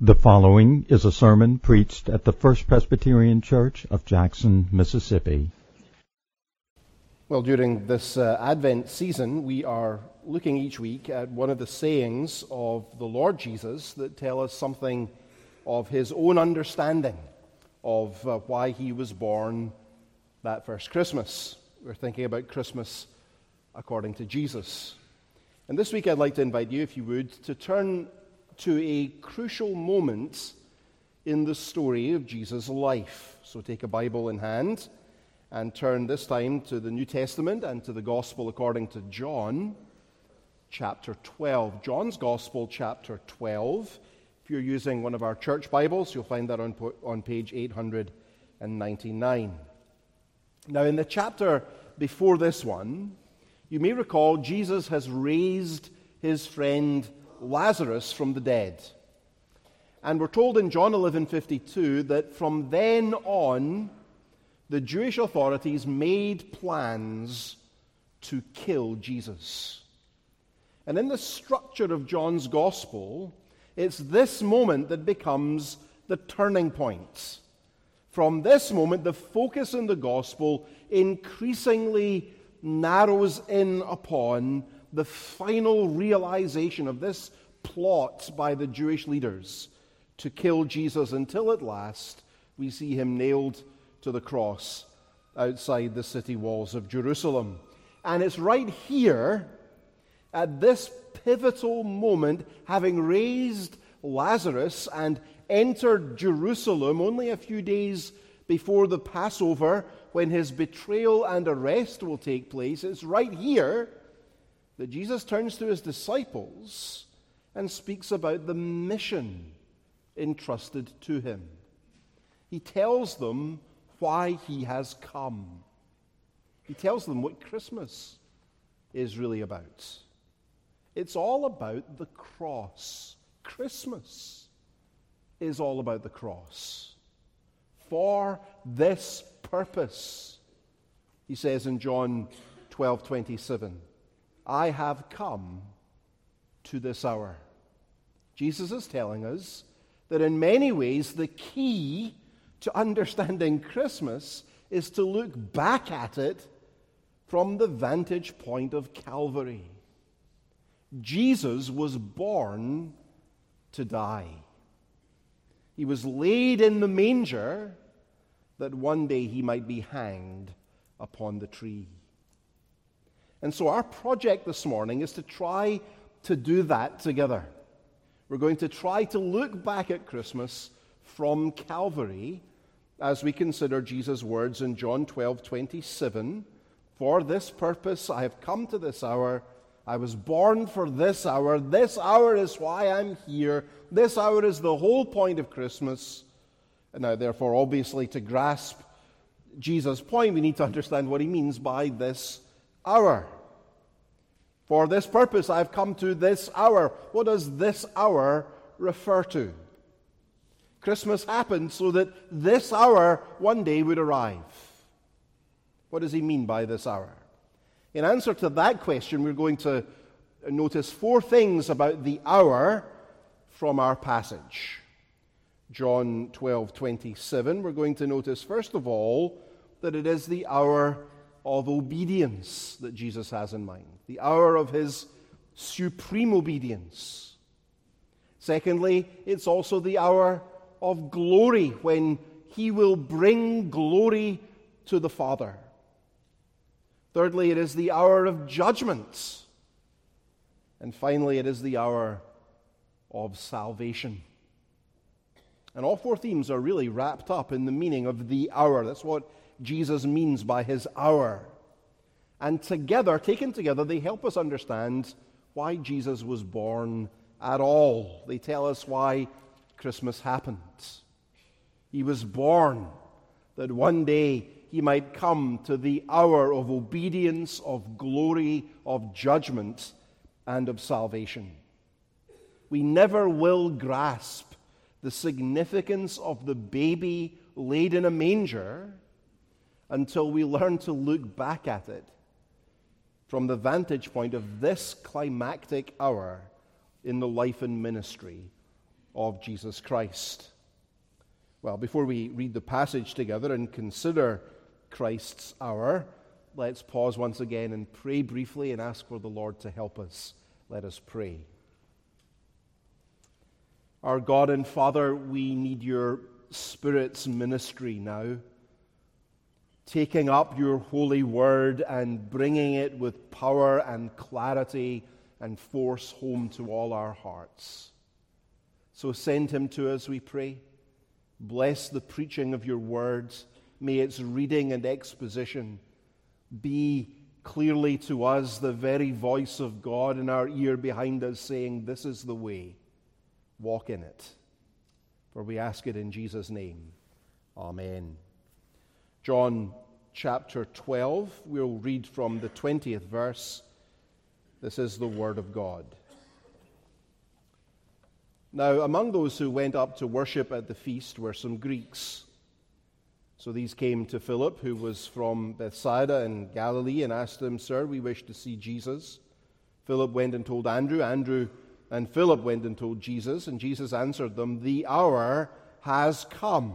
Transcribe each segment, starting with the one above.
The following is a sermon preached at the First Presbyterian Church of Jackson, Mississippi. Well, during this uh, Advent season, we are looking each week at one of the sayings of the Lord Jesus that tell us something of his own understanding of uh, why he was born that first Christmas. We're thinking about Christmas according to Jesus. And this week, I'd like to invite you, if you would, to turn to a crucial moment in the story of Jesus' life. So take a Bible in hand and turn this time to the New Testament and to the Gospel according to John, chapter 12. John's Gospel, chapter 12. If you're using one of our church Bibles, you'll find that on, on page 899. Now, in the chapter before this one, you may recall Jesus has raised his friend Lazarus from the dead. And we're told in John 11:52 that from then on the Jewish authorities made plans to kill Jesus. And in the structure of John's gospel, it's this moment that becomes the turning point. From this moment, the focus in the gospel increasingly narrows in upon the final realization of this plot by the Jewish leaders to kill Jesus until at last we see him nailed to the cross outside the city walls of Jerusalem. And it's right here, at this pivotal moment, having raised Lazarus and entered Jerusalem only a few days before the Passover, when his betrayal and arrest will take place, it's right here that Jesus turns to his disciples and speaks about the mission entrusted to him. He tells them why he has come. He tells them what Christmas is really about. It's all about the cross. Christmas is all about the cross. For this purpose, he says in John 12 27. I have come to this hour. Jesus is telling us that in many ways the key to understanding Christmas is to look back at it from the vantage point of Calvary. Jesus was born to die. He was laid in the manger that one day he might be hanged upon the tree. And so, our project this morning is to try to do that together. We're going to try to look back at Christmas from Calvary as we consider Jesus' words in John 12 27. For this purpose I have come to this hour. I was born for this hour. This hour is why I'm here. This hour is the whole point of Christmas. And now, therefore, obviously, to grasp Jesus' point, we need to understand what he means by this hour. For this purpose I've come to this hour. What does this hour refer to? Christmas happened so that this hour one day would arrive. What does he mean by this hour? In answer to that question, we're going to notice four things about the hour from our passage. John 12, 27, we're going to notice, first of all, that it is the hour of obedience that Jesus has in mind, the hour of his supreme obedience. Secondly, it's also the hour of glory when he will bring glory to the Father. Thirdly, it is the hour of judgment. And finally, it is the hour of salvation. And all four themes are really wrapped up in the meaning of the hour. That's what Jesus means by his hour. And together, taken together, they help us understand why Jesus was born at all. They tell us why Christmas happened. He was born that one day he might come to the hour of obedience, of glory, of judgment, and of salvation. We never will grasp the significance of the baby laid in a manger until we learn to look back at it from the vantage point of this climactic hour in the life and ministry of Jesus Christ. Well, before we read the passage together and consider Christ's hour, let's pause once again and pray briefly and ask for the Lord to help us. Let us pray. Our God and Father, we need your Spirit's ministry now, taking up your holy word and bringing it with power and clarity and force home to all our hearts. So send him to us, we pray. Bless the preaching of your words. May its reading and exposition be clearly to us the very voice of God in our ear behind us saying, This is the way. Walk in it. For we ask it in Jesus' name. Amen. John chapter 12, we'll read from the 20th verse. This is the Word of God. Now, among those who went up to worship at the feast were some Greeks. So these came to Philip, who was from Bethsaida in Galilee, and asked him, Sir, we wish to see Jesus. Philip went and told Andrew. Andrew and Philip went and told Jesus, and Jesus answered them, The hour has come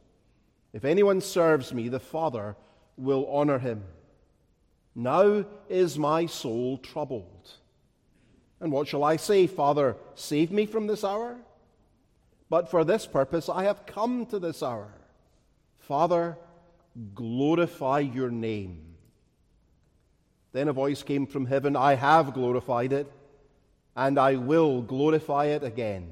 If anyone serves me, the Father will honor him. Now is my soul troubled. And what shall I say? Father, save me from this hour? But for this purpose I have come to this hour. Father, glorify your name. Then a voice came from heaven I have glorified it, and I will glorify it again.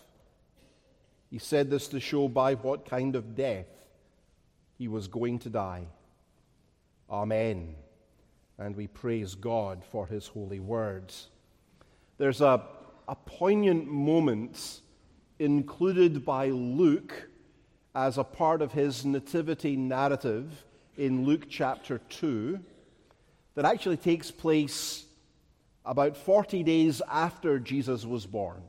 He said this to show by what kind of death he was going to die. Amen. And we praise God for his holy words. There's a, a poignant moment included by Luke as a part of his nativity narrative in Luke chapter 2 that actually takes place about 40 days after Jesus was born.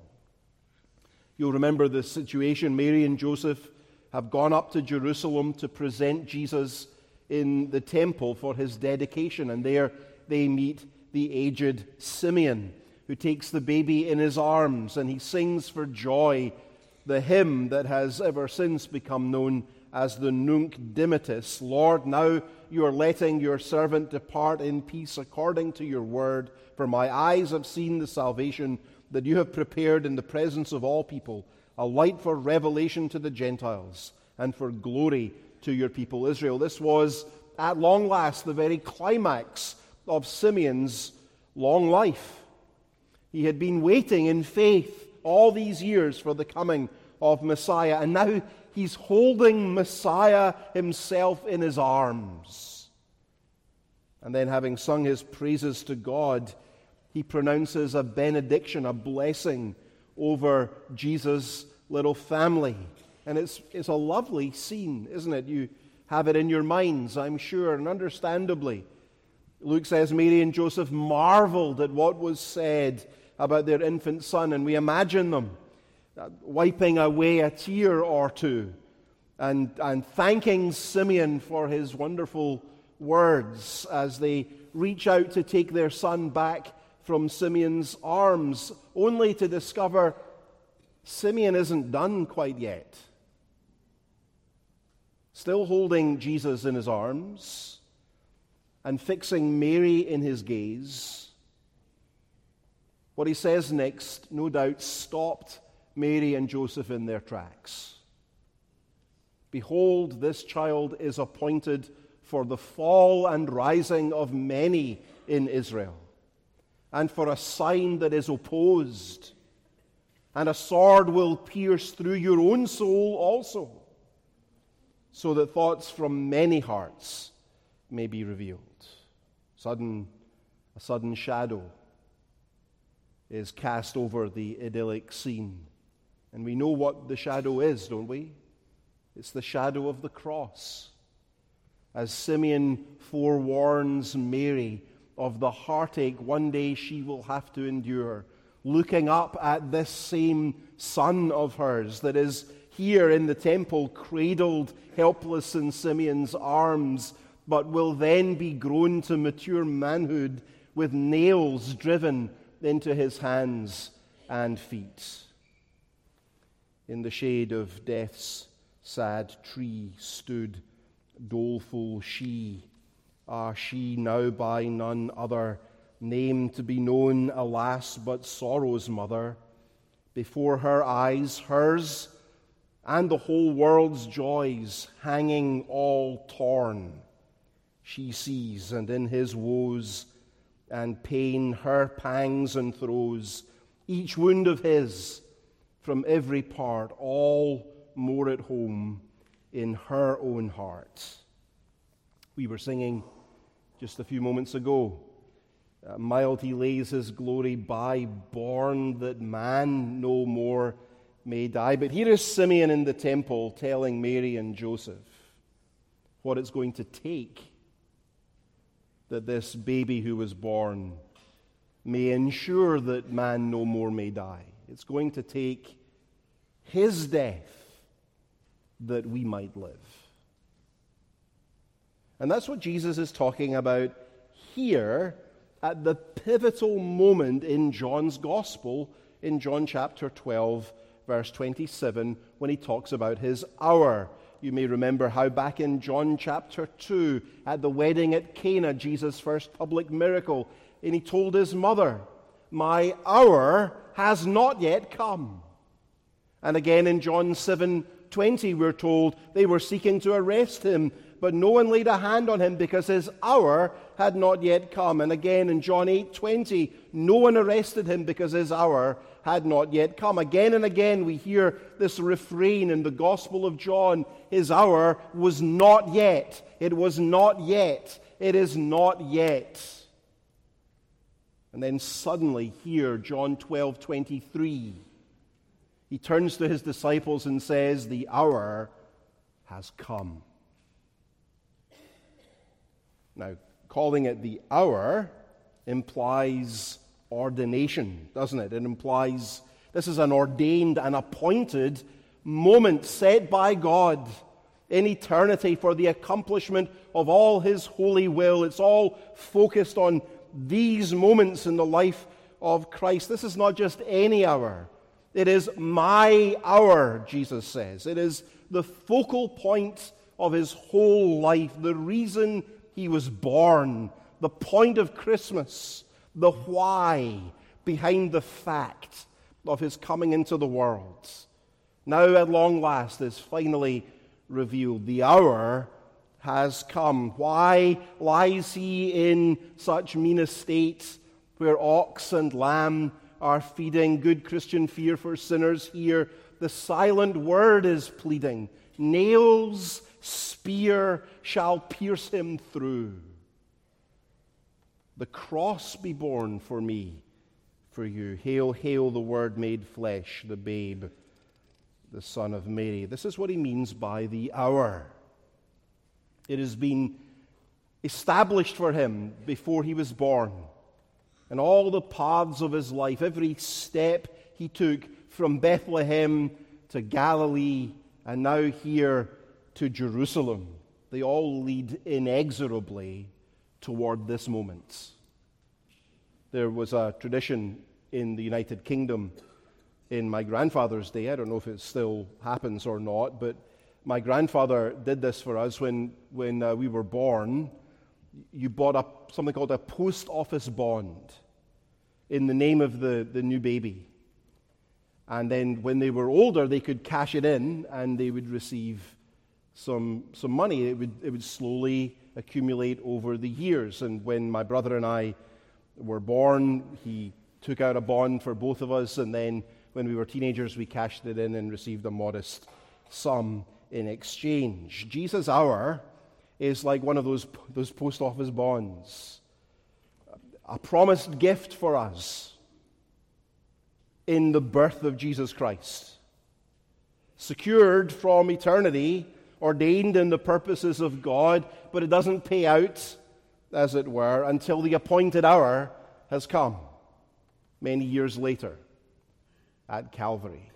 You'll remember the situation. Mary and Joseph have gone up to Jerusalem to present Jesus in the temple for his dedication, and there they meet the aged Simeon who takes the baby in his arms and he sings for joy the hymn that has ever since become known as the Nunc Dimittis. Lord, now you are letting your servant depart in peace according to your word, for my eyes have seen the salvation that you have prepared in the presence of all people, a light for revelation to the Gentiles and for glory to your people Israel. This was, at long last, the very climax of Simeon's long life. He had been waiting in faith all these years for the coming of Messiah, and now he's holding Messiah himself in his arms. And then, having sung his praises to God, he pronounces a benediction, a blessing over Jesus' little family. And it's, it's a lovely scene, isn't it? You have it in your minds, I'm sure, and understandably. Luke says Mary and Joseph marveled at what was said about their infant son, and we imagine them uh, wiping away a tear or two and, and thanking Simeon for his wonderful words as they reach out to take their son back from Simeon's arms, only to discover Simeon isn't done quite yet. Still holding Jesus in his arms and fixing Mary in his gaze what he says next, no doubt, stopped Mary and Joseph in their tracks. Behold, this child is appointed for the fall and rising of many in Israel, and for a sign that is opposed, and a sword will pierce through your own soul also, so that thoughts from many hearts may be revealed. Sudden, a sudden shadow is cast over the idyllic scene. And we know what the shadow is, don't we? It's the shadow of the cross. As Simeon forewarns Mary of the heartache one day she will have to endure, looking up at this same son of hers that is here in the temple, cradled helpless in Simeon's arms, but will then be grown to mature manhood with nails driven into his hands and feet. In the shade of death's sad tree stood doleful she. Ah, she now by none other named to be known, alas, but sorrow's mother. Before her eyes, hers and the whole world's joys hanging all torn. She sees, and in his woes and pain, her pangs and throes, each wound of his from every part, all more at home in her own heart. We were singing just a few moments ago. Mild he lays his glory by, born that man no more may die. But here is Simeon in the temple telling Mary and Joseph what it's going to take that this baby who was born may ensure that man no more may die. It's going to take his death that we might live. And that's what Jesus is talking about here at the pivotal moment in John's Gospel, in John chapter 12, verse 27, when he talks about his hour. You may remember how back in John chapter 2, at the wedding at Cana, Jesus' first public miracle, and he told his mother, My hour has not yet come. And again in John 7 20, we're told they were seeking to arrest him, but no one laid a hand on him because his hour had not yet come. And again in John 8 20, no one arrested him because his hour had not yet come. Again and again, we hear this refrain in the Gospel of John His hour was not yet. It was not yet. It is not yet. And then suddenly, here, John 12 23 he turns to his disciples and says, The hour has come. Now, calling it the hour implies ordination, doesn't it? It implies this is an ordained and appointed moment set by God in eternity for the accomplishment of all His holy will. It's all focused on these moments in the life of Christ. This is not just any hour. It is my hour, Jesus says. It is the focal point of his whole life, the reason he was born, the point of Christmas, the why behind the fact of his coming into the world. Now, at long last, is finally revealed. The hour has come. Why lies he in such mean estate where ox and lamb are feeding good Christian fear for sinners here. The silent word is pleading nails, spear shall pierce him through. The cross be borne for me, for you. Hail, hail, the Word made flesh, the babe, the Son of Mary. This is what he means by the hour. It has been established for him before he was born and all the paths of his life, every step he took from Bethlehem to Galilee and now here to Jerusalem, they all lead inexorably toward this moment. There was a tradition in the United Kingdom in my grandfather's day. I don't know if it still happens or not, but my grandfather did this for us when, when uh, we were born. You bought up something called a post office bond in the name of the, the new baby. And then when they were older, they could cash it in and they would receive some, some money. It would, it would slowly accumulate over the years. And when my brother and I were born, he took out a bond for both of us. And then when we were teenagers, we cashed it in and received a modest sum in exchange. Jesus' hour is like one of those, those post office bonds, a promised gift for us in the birth of Jesus Christ, secured from eternity, ordained in the purposes of God, but it doesn't pay out, as it were, until the appointed hour has come many years later at Calvary.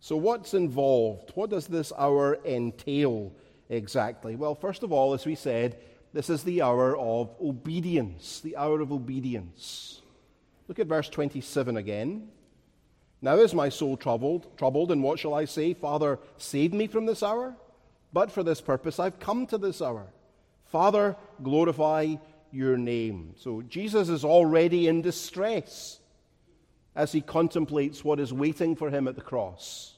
So, what's involved? What does this hour entail exactly? Well, first of all, as we said, this is the hour of obedience, the hour of obedience. Look at verse 27 again. Now is my soul troubled, troubled, and what shall I say? Father, save me from this hour? But for this purpose I've come to this hour. Father, glorify your name. So Jesus is already in distress as he contemplates what is waiting for him at the cross.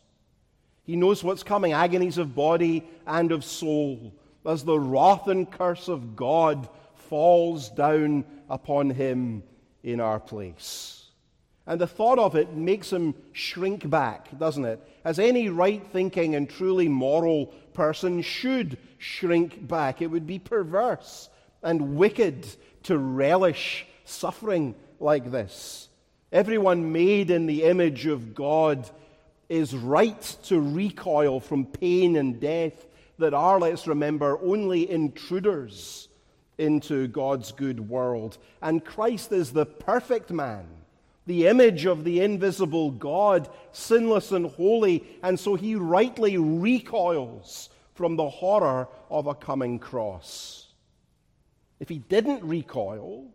He knows what's coming agonies of body and of soul, as the wrath and curse of God falls down upon him in our place. And the thought of it makes him shrink back, doesn't it? As any right thinking and truly moral person should shrink back. It would be perverse and wicked to relish suffering like this. Everyone made in the image of God is right to recoil from pain and death that are, let's remember, only intruders into God's good world. And Christ is the perfect man, the image of the invisible God, sinless and holy, and so he rightly recoils from the horror of a coming cross. If he didn't recoil,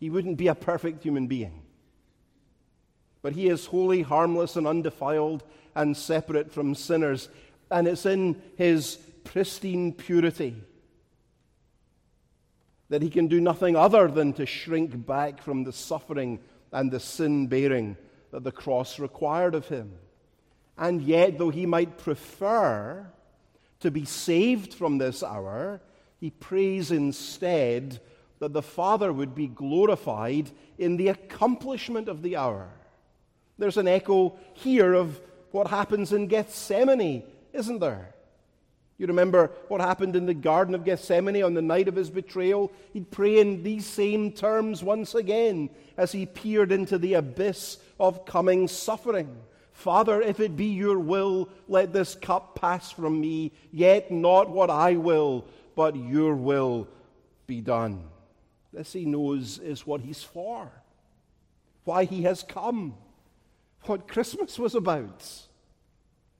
he wouldn't be a perfect human being but he is holy, harmless, and undefiled, and separate from sinners. And it's in his pristine purity that he can do nothing other than to shrink back from the suffering and the sin bearing that the cross required of him. And yet, though he might prefer to be saved from this hour, he prays instead that the Father would be glorified in the accomplishment of the hour. There's an echo here of what happens in Gethsemane, isn't there? You remember what happened in the Garden of Gethsemane on the night of his betrayal? He'd pray in these same terms once again as he peered into the abyss of coming suffering. Father, if it be your will, let this cup pass from me, yet not what I will, but your will be done. This he knows is what he's for, why he has come what Christmas was about.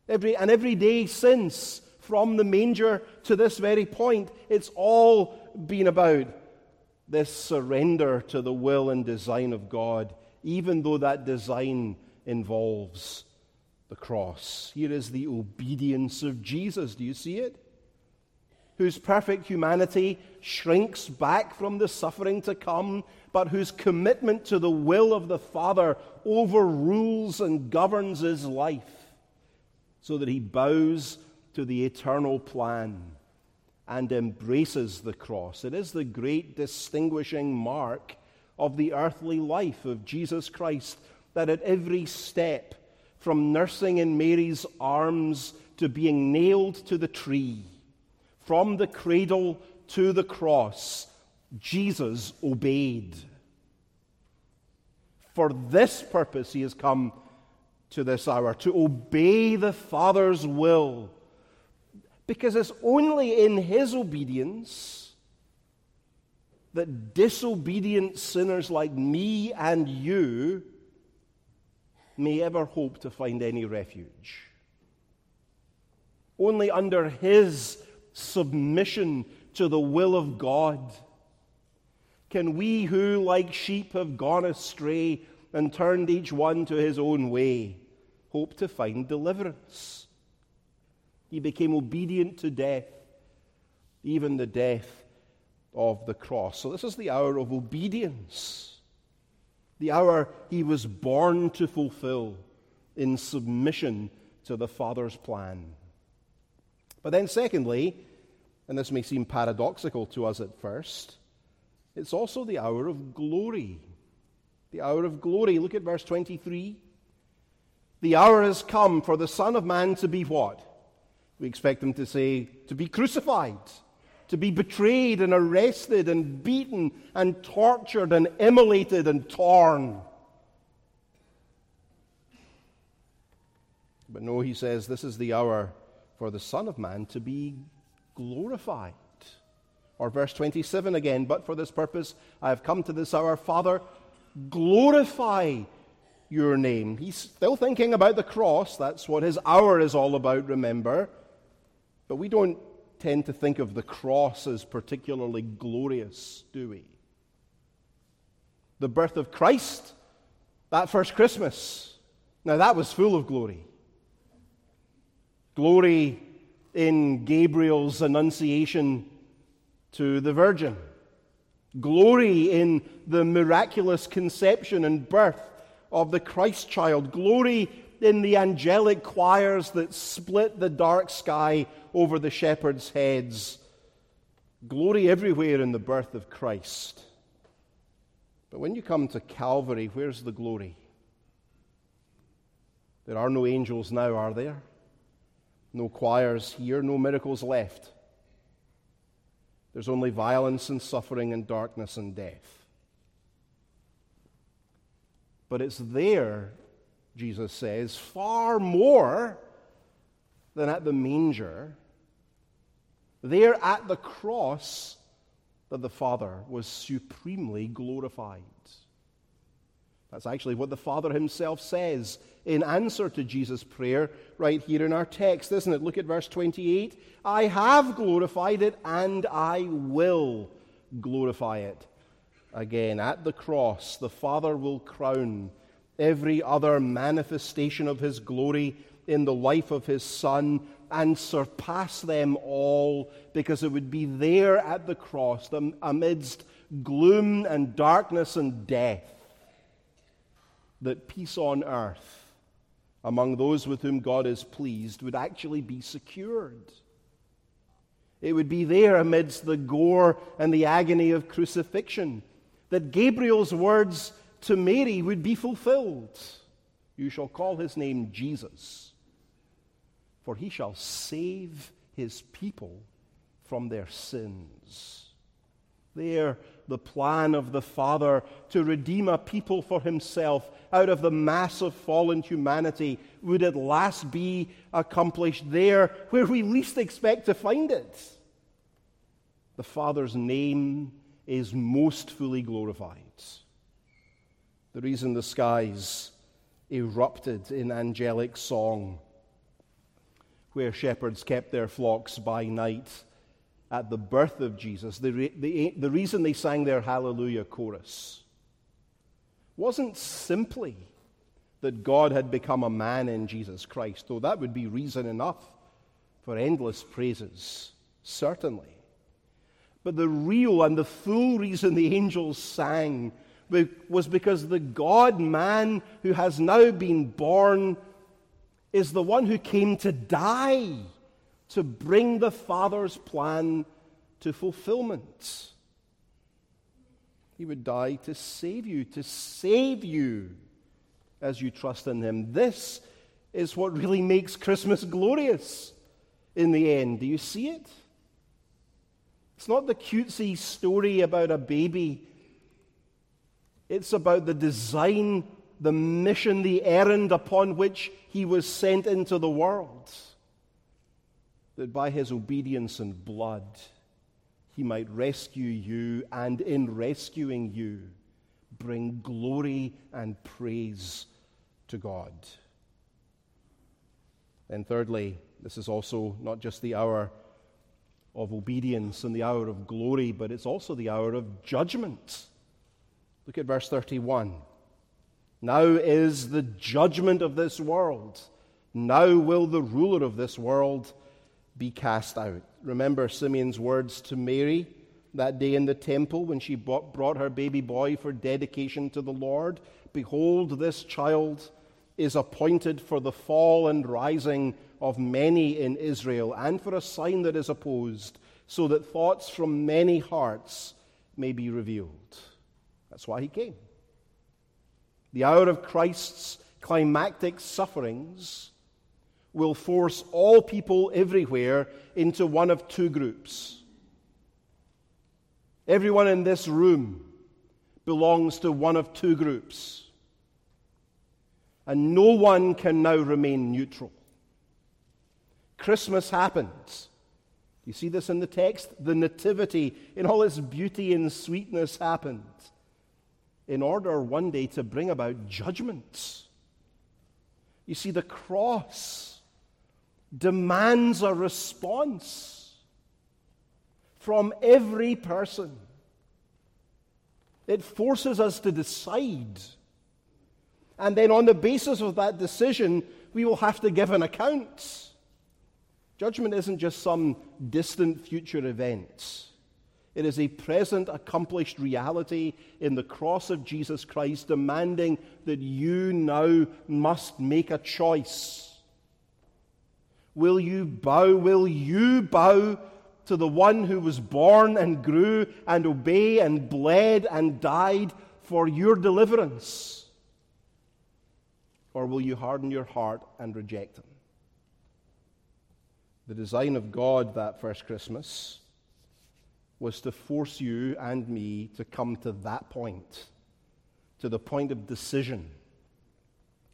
Every, and every day since, from the manger to this very point, it's all been about this surrender to the will and design of God, even though that design involves the cross. Here is the obedience of Jesus. Do you see it? Whose perfect humanity shrinks back from the suffering to come but whose commitment to the will of the Father overrules and governs his life, so that he bows to the eternal plan and embraces the cross. It is the great distinguishing mark of the earthly life of Jesus Christ that at every step, from nursing in Mary's arms to being nailed to the tree, from the cradle to the cross, Jesus obeyed. For this purpose he has come to this hour, to obey the Father's will. Because it's only in his obedience that disobedient sinners like me and you may ever hope to find any refuge. Only under his submission to the will of God can we who, like sheep, have gone astray and turned each one to his own way, hope to find deliverance? He became obedient to death, even the death of the cross. So, this is the hour of obedience, the hour he was born to fulfill in submission to the Father's plan. But then, secondly, and this may seem paradoxical to us at first, it's also the hour of glory. The hour of glory. Look at verse 23. The hour has come for the Son of Man to be what? We expect him to say, to be crucified, to be betrayed and arrested and beaten and tortured and immolated and torn. But no, he says, this is the hour for the Son of Man to be glorified. Or verse 27 again, but for this purpose I have come to this hour. Father, glorify your name. He's still thinking about the cross. That's what his hour is all about, remember. But we don't tend to think of the cross as particularly glorious, do we? The birth of Christ, that first Christmas, now that was full of glory. Glory in Gabriel's annunciation to the Virgin. Glory in the miraculous conception and birth of the Christ child. Glory in the angelic choirs that split the dark sky over the shepherds' heads. Glory everywhere in the birth of Christ. But when you come to Calvary, where's the glory? There are no angels now, are there? No choirs here, no miracles left. There's only violence and suffering and darkness and death. But it's there, Jesus says, far more than at the manger, there at the cross, that the Father was supremely glorified. That's actually what the Father himself says in answer to Jesus' prayer right here in our text, isn't it? Look at verse 28. I have glorified it and I will glorify it. Again, at the cross, the Father will crown every other manifestation of his glory in the life of his Son and surpass them all because it would be there at the cross, amidst gloom and darkness and death, that peace on earth among those with whom God is pleased would actually be secured. It would be there amidst the gore and the agony of crucifixion that Gabriel's words to Mary would be fulfilled. You shall call his name Jesus, for he shall save his people from their sins. There, the plan of the Father to redeem a people for himself out of the mass of fallen humanity would at last be accomplished there where we least expect to find it. The Father's name is most fully glorified. The reason the skies erupted in angelic song, where shepherds kept their flocks by night at the birth of Jesus, the, the, the reason they sang their Hallelujah chorus wasn't simply that God had become a man in Jesus Christ, though that would be reason enough for endless praises, certainly. But the real and the full reason the angels sang was because the God man who has now been born is the one who came to die to bring the Father's plan to fulfillment. He would die to save you, to save you as you trust in Him. This is what really makes Christmas glorious in the end. Do you see it? It's not the cutesy story about a baby, it's about the design, the mission, the errand upon which He was sent into the world that by his obedience and blood he might rescue you, and in rescuing you, bring glory and praise to God. And thirdly, this is also not just the hour of obedience and the hour of glory, but it's also the hour of judgment. Look at verse 31. Now is the judgment of this world. Now will the ruler of this world be cast out. Remember Simeon's words to Mary that day in the temple when she brought her baby boy for dedication to the Lord. Behold, this child is appointed for the fall and rising of many in Israel, and for a sign that is opposed, so that thoughts from many hearts may be revealed. That's why he came. The hour of Christ's climactic sufferings will force all people everywhere into one of two groups. Everyone in this room belongs to one of two groups. And no one can now remain neutral. Christmas happens. You see this in the text? The Nativity, in all its beauty and sweetness, happened in order one day to bring about judgments. You see, the cross demands a response from every person. It forces us to decide. And then, on the basis of that decision, we will have to give an account. Judgment isn't just some distant future event. It is a present accomplished reality in the cross of Jesus Christ, demanding that you now must make a choice. Will you bow? Will you bow to the one who was born and grew and obeyed and bled and died for your deliverance? Or will you harden your heart and reject him? The design of God that first Christmas was to force you and me to come to that point, to the point of decision.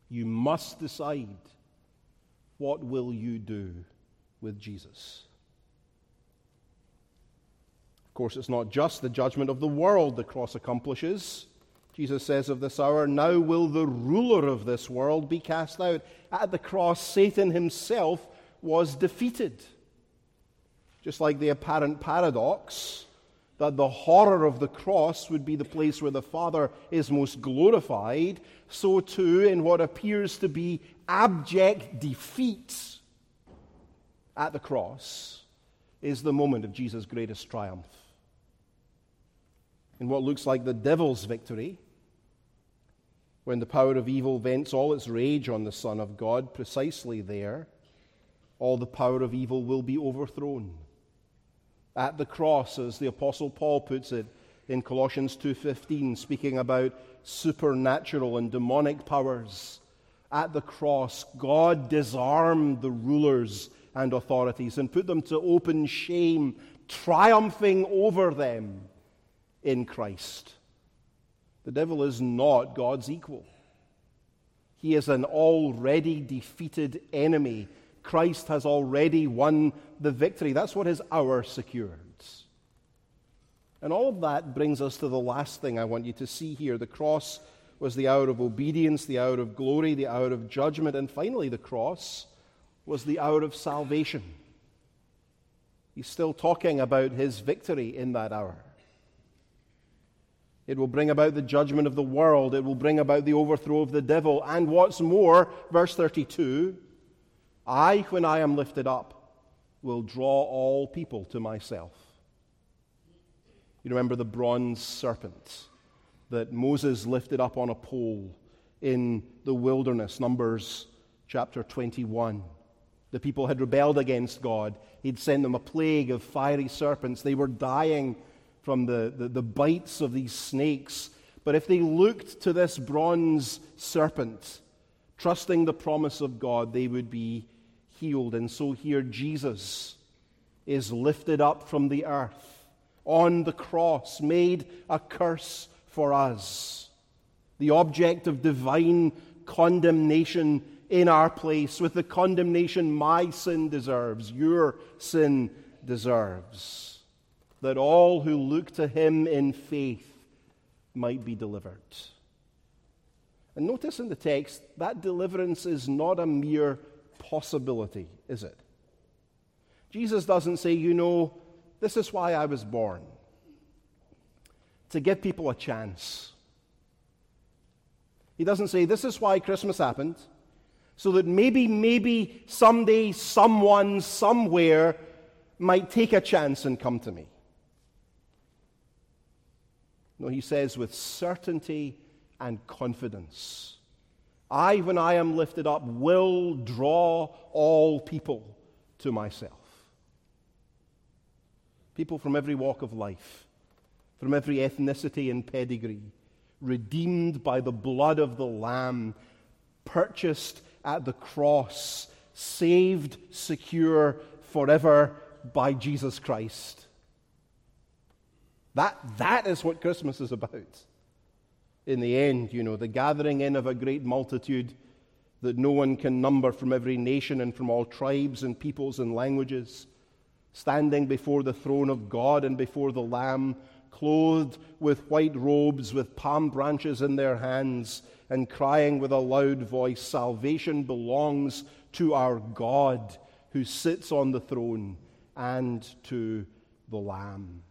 You must decide what will you do with Jesus. Of course, it's not just the judgment of the world the cross accomplishes. Jesus says of this hour, Now will the ruler of this world be cast out. At the cross, Satan himself was defeated. Just like the apparent paradox that the horror of the cross would be the place where the Father is most glorified, so too, in what appears to be abject defeat at the cross, is the moment of Jesus' greatest triumph in what looks like the devil's victory, when the power of evil vents all its rage on the Son of God, precisely there, all the power of evil will be overthrown. At the cross, as the Apostle Paul puts it in Colossians 2:15, speaking about supernatural and demonic powers, at the cross, God disarmed the rulers and authorities and put them to open shame, triumphing over them in Christ. The devil is not God's equal. He is an already defeated enemy. Christ has already won the victory. That's what his hour secured. And all of that brings us to the last thing I want you to see here. The cross was the hour of obedience, the hour of glory, the hour of judgment, and finally, the cross was the hour of salvation. He's still talking about his victory in that hour. It will bring about the judgment of the world. It will bring about the overthrow of the devil. And what's more, verse 32 I, when I am lifted up, will draw all people to myself. You remember the bronze serpent that Moses lifted up on a pole in the wilderness, Numbers chapter 21. The people had rebelled against God. He'd sent them a plague of fiery serpents. They were dying from the, the, the bites of these snakes. But if they looked to this bronze serpent, trusting the promise of God, they would be healed. And so here Jesus is lifted up from the earth on the cross, made a curse for us, the object of divine condemnation in our place, with the condemnation my sin deserves, your sin deserves that all who look to him in faith might be delivered. And notice in the text, that deliverance is not a mere possibility, is it? Jesus doesn't say, you know, this is why I was born. To give people a chance. He doesn't say, this is why Christmas happened, so that maybe, maybe someday someone somewhere might take a chance and come to me. No, he says with certainty and confidence I, when I am lifted up, will draw all people to myself. People from every walk of life, from every ethnicity and pedigree, redeemed by the blood of the Lamb, purchased at the cross, saved, secure forever by Jesus Christ. That, that is what Christmas is about. In the end, you know, the gathering in of a great multitude that no one can number from every nation and from all tribes and peoples and languages, standing before the throne of God and before the Lamb, clothed with white robes, with palm branches in their hands, and crying with a loud voice, Salvation belongs to our God who sits on the throne and to the Lamb.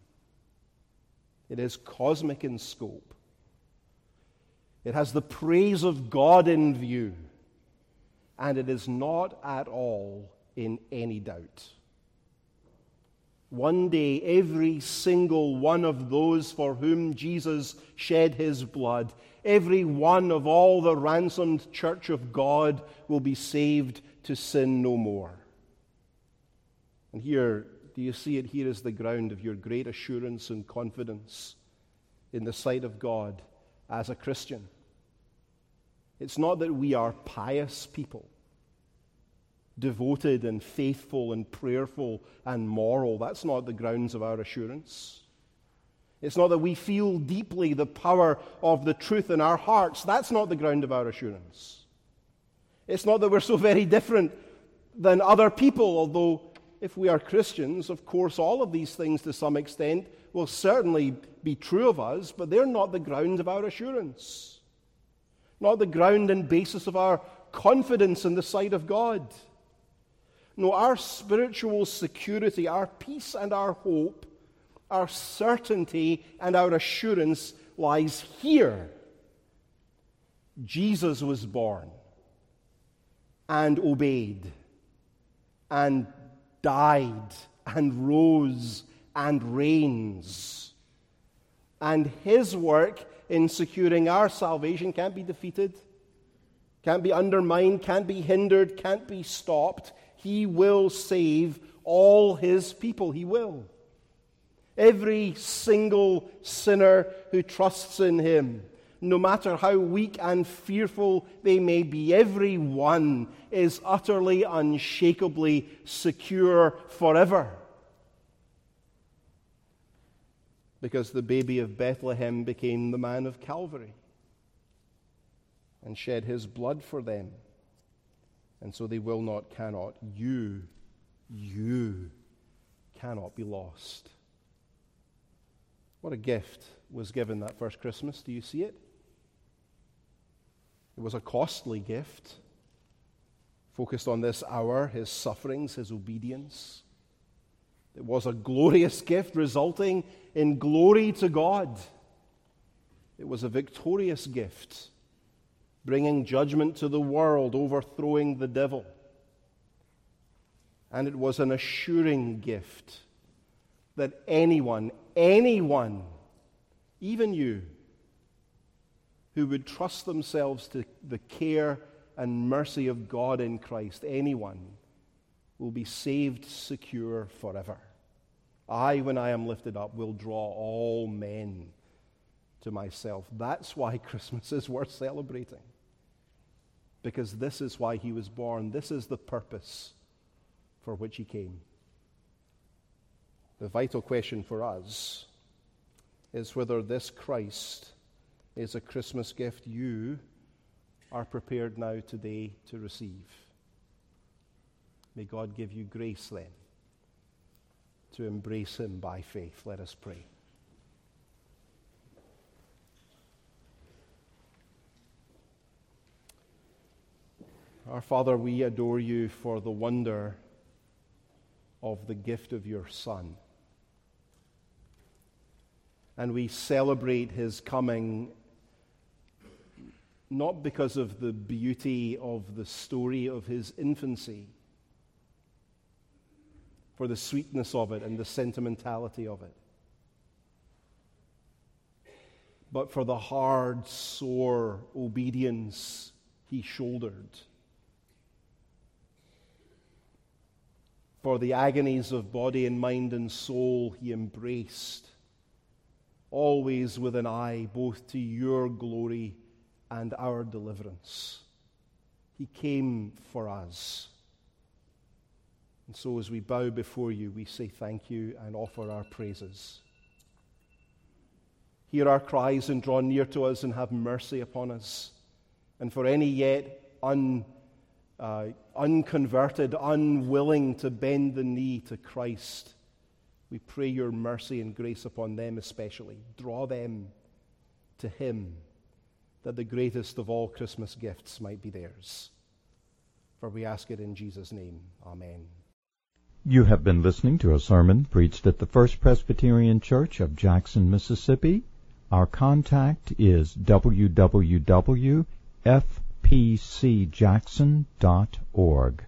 It is cosmic in scope. It has the praise of God in view, and it is not at all in any doubt. One day, every single one of those for whom Jesus shed his blood, every one of all the ransomed church of God will be saved to sin no more. And here, do you see it here as the ground of your great assurance and confidence in the sight of God as a Christian? It's not that we are pious people, devoted and faithful and prayerful and moral. That's not the grounds of our assurance. It's not that we feel deeply the power of the truth in our hearts. That's not the ground of our assurance. It's not that we're so very different than other people, although if we are Christians, of course, all of these things to some extent will certainly be true of us, but they're not the ground of our assurance, not the ground and basis of our confidence in the sight of God. No, our spiritual security, our peace and our hope, our certainty and our assurance lies here. Jesus was born and obeyed and died and rose and reigns. And his work in securing our salvation can't be defeated, can't be undermined, can't be hindered, can't be stopped. He will save all his people. He will. Every single sinner who trusts in him no matter how weak and fearful they may be, every one is utterly, unshakably secure forever. Because the baby of Bethlehem became the man of Calvary and shed his blood for them. And so they will not, cannot, you, you cannot be lost. What a gift was given that first Christmas. Do you see it? It was a costly gift, focused on this hour, his sufferings, his obedience. It was a glorious gift resulting in glory to God. It was a victorious gift, bringing judgment to the world, overthrowing the devil. And it was an assuring gift that anyone, anyone, even you, who would trust themselves to the care and mercy of God in Christ, anyone will be saved secure forever. I, when I am lifted up, will draw all men to myself. That's why Christmas is worth celebrating. Because this is why he was born. This is the purpose for which he came. The vital question for us is whether this Christ is a Christmas gift you are prepared now today to receive. May God give you grace then to embrace Him by faith. Let us pray. Our Father, we adore you for the wonder of the gift of your Son. And we celebrate his coming not because of the beauty of the story of his infancy, for the sweetness of it and the sentimentality of it, but for the hard, sore obedience, he shouldered. For the agonies of body and mind and soul he embraced, always with an eye both to your glory and our deliverance. He came for us. And so, as we bow before you, we say thank you and offer our praises. Hear our cries and draw near to us and have mercy upon us. And for any yet un, uh, unconverted, unwilling to bend the knee to Christ, we pray your mercy and grace upon them especially. Draw them to Him that the greatest of all Christmas gifts might be theirs. For we ask it in Jesus' name. Amen. You have been listening to a sermon preached at the First Presbyterian Church of Jackson, Mississippi. Our contact is www.fpcjackson.org.